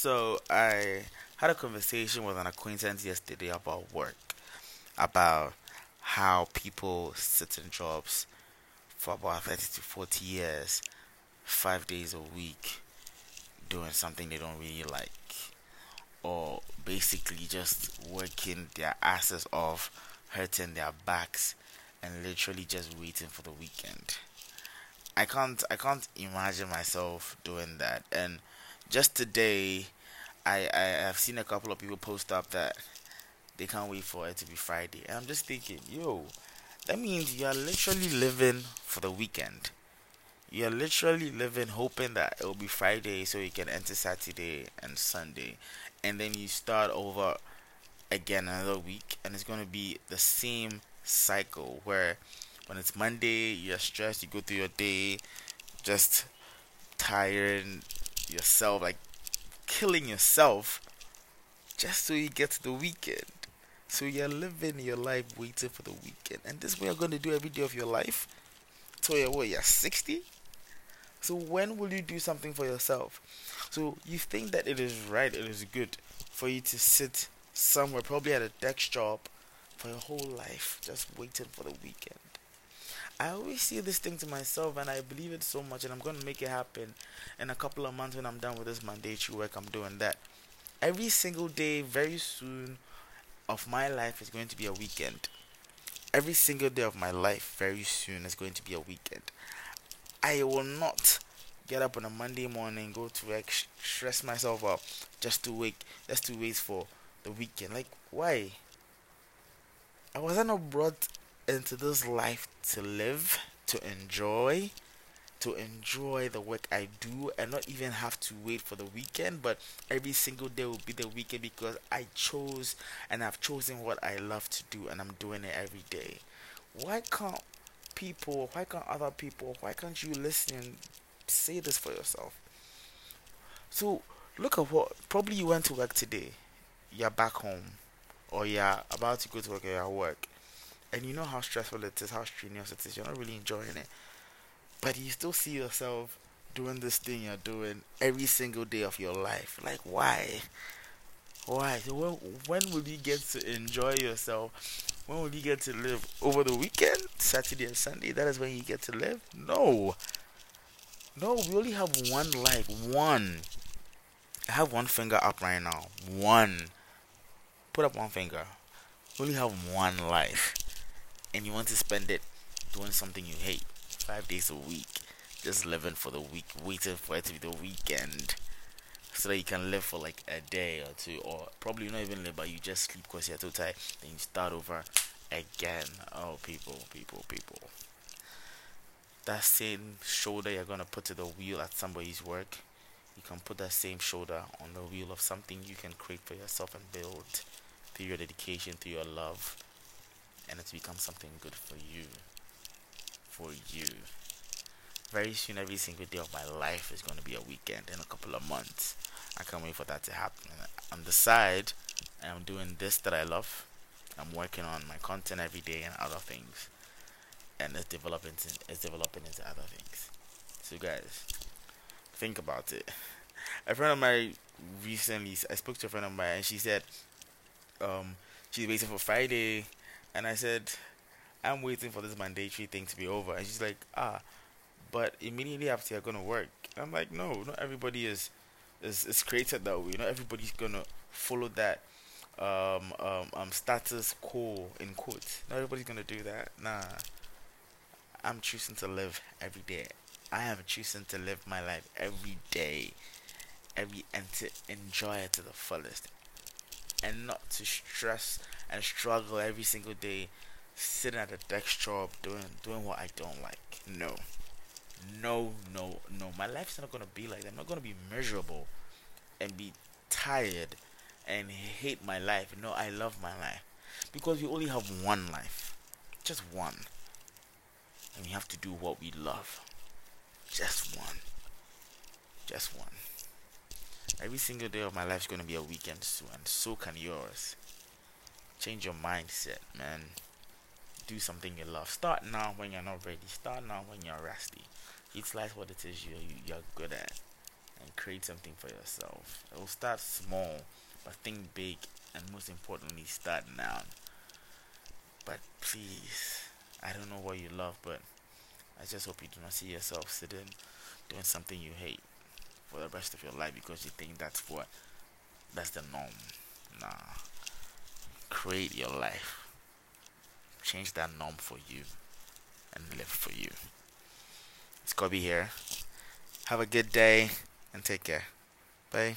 So I had a conversation with an acquaintance yesterday about work, about how people sit in jobs for about 30 to 40 years, five days a week, doing something they don't really like, or basically just working their asses off, hurting their backs, and literally just waiting for the weekend. I can't I can't imagine myself doing that. And just today, I I have seen a couple of people post up that they can't wait for it to be Friday, and I'm just thinking, yo, that means you are literally living for the weekend. You're literally living hoping that it will be Friday so you can enter Saturday and Sunday, and then you start over again another week, and it's going to be the same cycle where when it's Monday, you're stressed, you go through your day just tired yourself, like killing yourself just so you get to the weekend. So you're living your life waiting for the weekend. And this is what you're going to do every day of your life till you're what, you're 60? So when will you do something for yourself? So you think that it is right, it is good for you to sit somewhere, probably at a desk job, for your whole life, just waiting for the weekend. I always see this thing to myself and I believe it so much and I'm going to make it happen in a couple of months when I'm done with this mandatory work I'm doing that. Every single day very soon of my life is going to be a weekend. Every single day of my life very soon is going to be a weekend. I will not get up on a Monday morning, go to work, stress myself up just to wait, just to wait for the weekend. Like why? I wasn't not brought into this life to live, to enjoy, to enjoy the work I do and not even have to wait for the weekend, but every single day will be the weekend because I chose and I've chosen what I love to do and I'm doing it every day. Why can't people, why can't other people, why can't you listen say this for yourself? So, look at what probably you went to work today, you're back home, or you're about to go to work or work and you know how stressful it is, how strenuous it is. You're not really enjoying it, but you still see yourself doing this thing you're doing every single day of your life. Like, why? Why? When when will you get to enjoy yourself? When will you get to live over the weekend, Saturday and Sunday? That is when you get to live. No, no. We only have one life. One. I have one finger up right now. One. Put up one finger. We only have one life and you want to spend it doing something you hate five days a week, just living for the week, waiting for it to be the weekend, so that you can live for like a day or two, or probably not even live, but you just sleep because you're too tired. Then you start over again. Oh, people, people, people. That same shoulder you're gonna put to the wheel at somebody's work, you can put that same shoulder on the wheel of something you can create for yourself and build through your dedication, through your love and it's become something good for you. For you. Very soon, every single day of my life is going to be a weekend in a couple of months. I can't wait for that to happen. On the side, I'm doing this that I love. I'm working on my content every day and other things, and it's developing. It's developing into other things. So, guys, think about it. A friend of mine recently, I spoke to a friend of mine, and she said, um, she's waiting for Friday and I said, I'm waiting for this mandatory thing to be over. And she's like, ah, but immediately after you're gonna work. And I'm like, no, not everybody is is, is created that way. Not everybody's gonna follow that um, um, um, status quo in quotes. Not everybody's gonna do that. Nah. I'm choosing to live every day. I am choosing to live my life every day, every and to enjoy it to the fullest, and not to stress and struggle every single day sitting at a desk job doing doing what I don't like. No. No, no, no. My life's not gonna be like that. I'm not gonna be miserable and be tired and hate my life. No, I love my life. Because we only have one life. Just one. And we have to do what we love. Just one. Just one. Every single day of my life is going to be a weekend soon, and so can yours. Change your mindset, man. Do something you love. Start now when you're not ready. Start now when you're rusty. Utilize what it is you, you you're good at, and create something for yourself. It will start small, but think big, and most importantly, start now. But please, I don't know what you love, but I just hope you do not see yourself sitting doing something you hate for the rest of your life because you think that's what that's the norm. Nah. Create your life. Change that norm for you and live for you. It's Kobe here. Have a good day and take care. Bye.